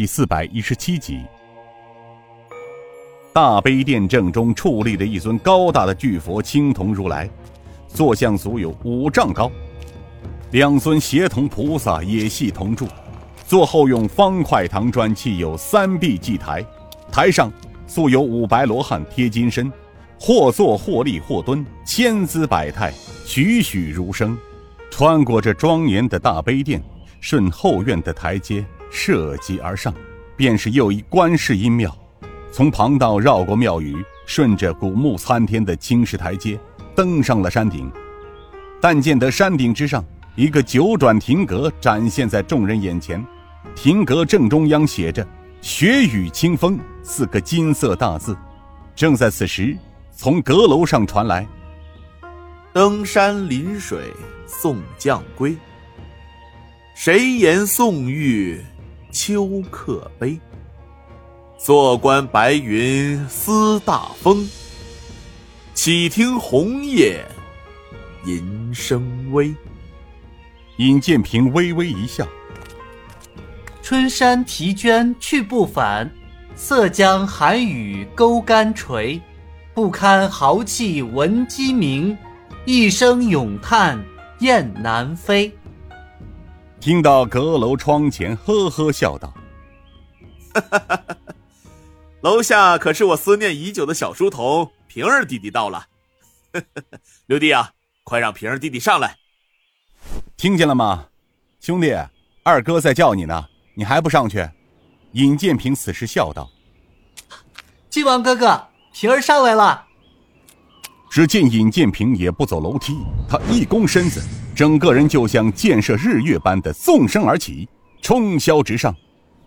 第四百一十七集。大悲殿正中矗立着一尊高大的巨佛青铜如来，坐像足有五丈高。两尊协同菩萨也系铜柱，座后用方块唐砖砌有三壁祭台，台上塑有五白罗汉贴金身，或坐或立或蹲，千姿百态，栩栩如生。穿过这庄严的大悲殿，顺后院的台阶涉级而上，便是又一观世音庙。从旁道绕过庙宇，顺着古木参天的青石台阶，登上了山顶。但见得山顶之上。一个九转亭阁展现在众人眼前，亭阁正中央写着“雪雨清风”四个金色大字。正在此时，从阁楼上传来：“登山临水送将归，谁言宋玉秋客悲？坐观白云思大风，岂听红叶吟声微。”尹建平微微一笑：“春山啼鹃去不返，色将寒雨钩竿垂。不堪豪气闻鸡鸣，一声咏叹雁南飞。”听到阁楼窗前，呵呵笑道：“哈哈哈！楼下可是我思念已久的小书童平儿弟弟到了。刘弟啊，快让平儿弟弟上来。”听见了吗，兄弟，二哥在叫你呢，你还不上去？尹建平此时笑道：“靖王哥哥，平儿上来了。”只见尹建平也不走楼梯，他一弓身子，整个人就像箭射日月般的纵身而起，冲霄直上。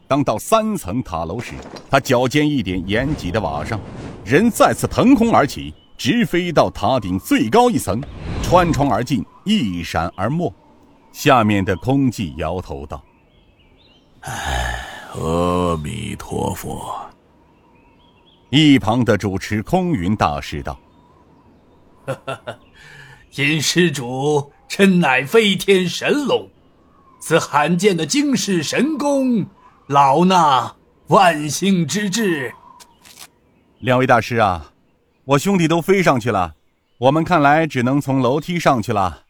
当到三层塔楼时，他脚尖一点檐脊的瓦上，人再次腾空而起，直飞到塔顶最高一层，穿窗而进，一闪而没。下面的空寂摇头道：“唉，阿弥陀佛。”一旁的主持空云大师道：“哈哈，尹施主，真乃飞天神龙，此罕见的惊世神功，老衲万幸之至。”两位大师啊，我兄弟都飞上去了，我们看来只能从楼梯上去了。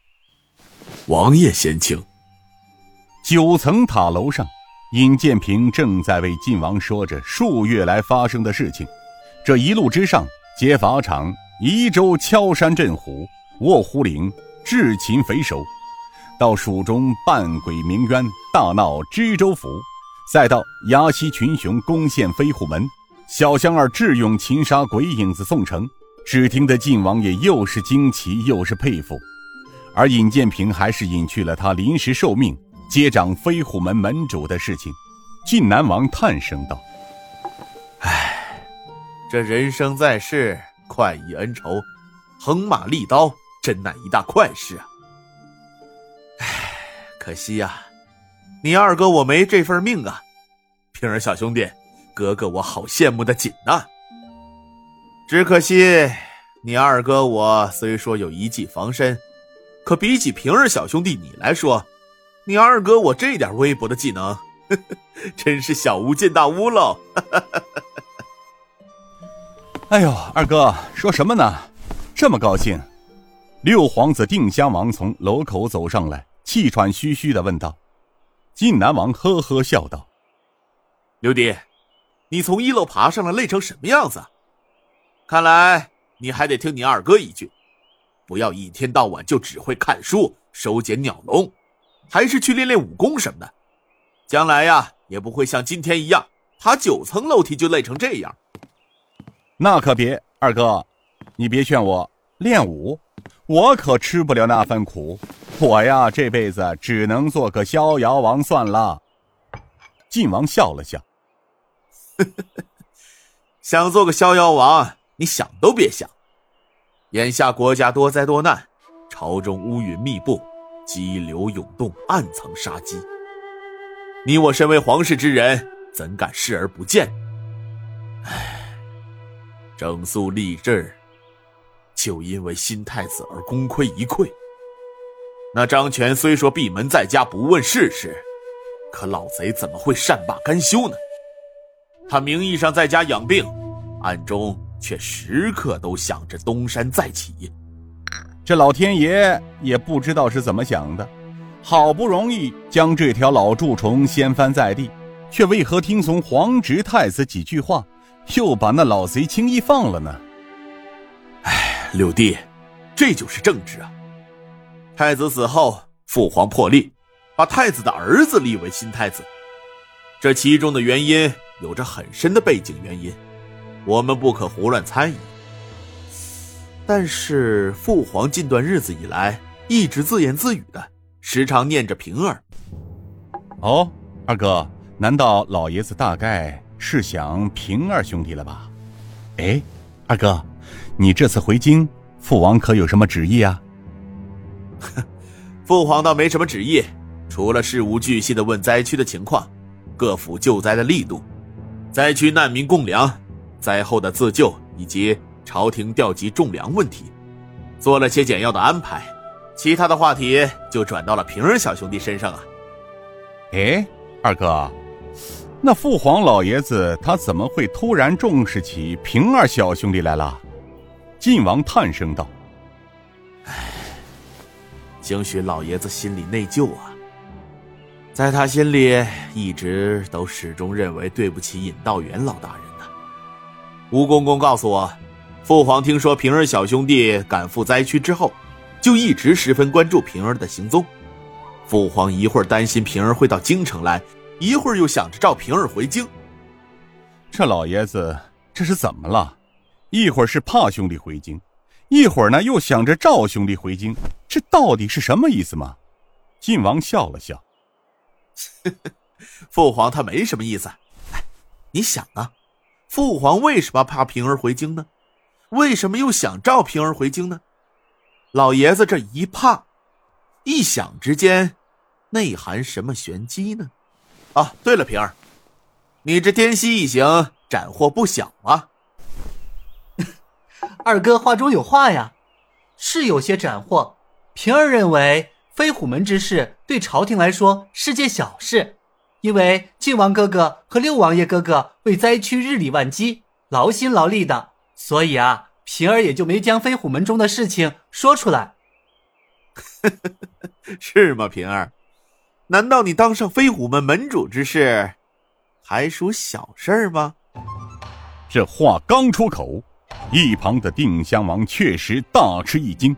王爷先请。九层塔楼上，尹建平正在为晋王说着数月来发生的事情。这一路之上，劫法场、宜州敲山震虎、卧虎岭、智擒匪首，到蜀中扮鬼鸣冤、大闹知州府，再到崖西群雄攻陷飞虎门，小香儿智勇擒杀鬼影子宋城，只听得晋王爷又是惊奇又是佩服。而尹建平还是隐去了他临时受命接掌飞虎门门主的事情。晋南王叹声道：“唉，这人生在世，快意恩仇，横马立刀，真乃一大快事啊！唉，可惜呀，你二哥我没这份命啊！平儿小兄弟，哥哥我好羡慕的紧呐。只可惜，你二哥我虽说有一技防身。”可比起平儿小兄弟你来说，你二哥我这点微薄的技能，真是小巫见大巫喽！哎呦，二哥说什么呢？这么高兴？六皇子定襄王从楼口走上来，气喘吁吁的问道。晋南王呵呵笑道：“刘迪，你从一楼爬上来，累成什么样子？看来你还得听你二哥一句。”不要一天到晚就只会看书、收捡鸟笼，还是去练练武功什么的，将来呀也不会像今天一样爬九层楼梯就累成这样。那可别，二哥，你别劝我练武，我可吃不了那份苦。我呀这辈子只能做个逍遥王算了。晋王笑了笑，呵呵呵想做个逍遥王，你想都别想。眼下国家多灾多难，朝中乌云密布，激流涌动，暗藏杀机。你我身为皇室之人，怎敢视而不见？唉，整肃吏治，就因为新太子而功亏一篑。那张权虽说闭门在家不问世事，可老贼怎么会善罢甘休呢？他名义上在家养病，暗中却时刻都想着东山再起。这老天爷也不知道是怎么想的，好不容易将这条老蛀虫掀翻在地，却为何听从皇侄太子几句话，又把那老贼轻易放了呢？六弟，这就是政治啊！太子死后，父皇破例，把太子的儿子立为新太子，这其中的原因有着很深的背景原因，我们不可胡乱参与。但是父皇近段日子以来一直自言自语的，时常念着平儿。哦，二哥，难道老爷子大概是想平儿兄弟了吧？哎，二哥，你这次回京，父王可有什么旨意啊？父皇倒没什么旨意，除了事无巨细的问灾区的情况，各府救灾的力度，灾区难民供粮，灾后的自救以及。朝廷调集种粮问题，做了些简要的安排，其他的话题就转到了平儿小兄弟身上啊。哎，二哥，那父皇老爷子他怎么会突然重视起平儿小兄弟来了？晋王叹声道：“哎，兴许老爷子心里内疚啊，在他心里一直都始终认为对不起尹道元老大人呢。吴公公告诉我。”父皇听说平儿小兄弟赶赴灾区之后，就一直十分关注平儿的行踪。父皇一会儿担心平儿会到京城来，一会儿又想着召平儿回京。这老爷子这是怎么了？一会儿是怕兄弟回京，一会儿呢又想着赵兄弟回京，这到底是什么意思吗？晋王笑了笑：“ 父皇他没什么意思。哎，你想啊，父皇为什么怕平儿回京呢？”为什么又想召平儿回京呢？老爷子这一怕，一想之间，内含什么玄机呢？啊，对了，平儿，你这滇西一行斩获不小啊！二哥话中有话呀，是有些斩获。平儿认为飞虎门之事对朝廷来说是件小事，因为靖王哥哥和六王爷哥哥为灾区日理万机，劳心劳力的。所以啊，平儿也就没将飞虎门中的事情说出来。是吗，平儿？难道你当上飞虎门门主之事，还属小事吗？这话刚出口，一旁的定襄王确实大吃一惊。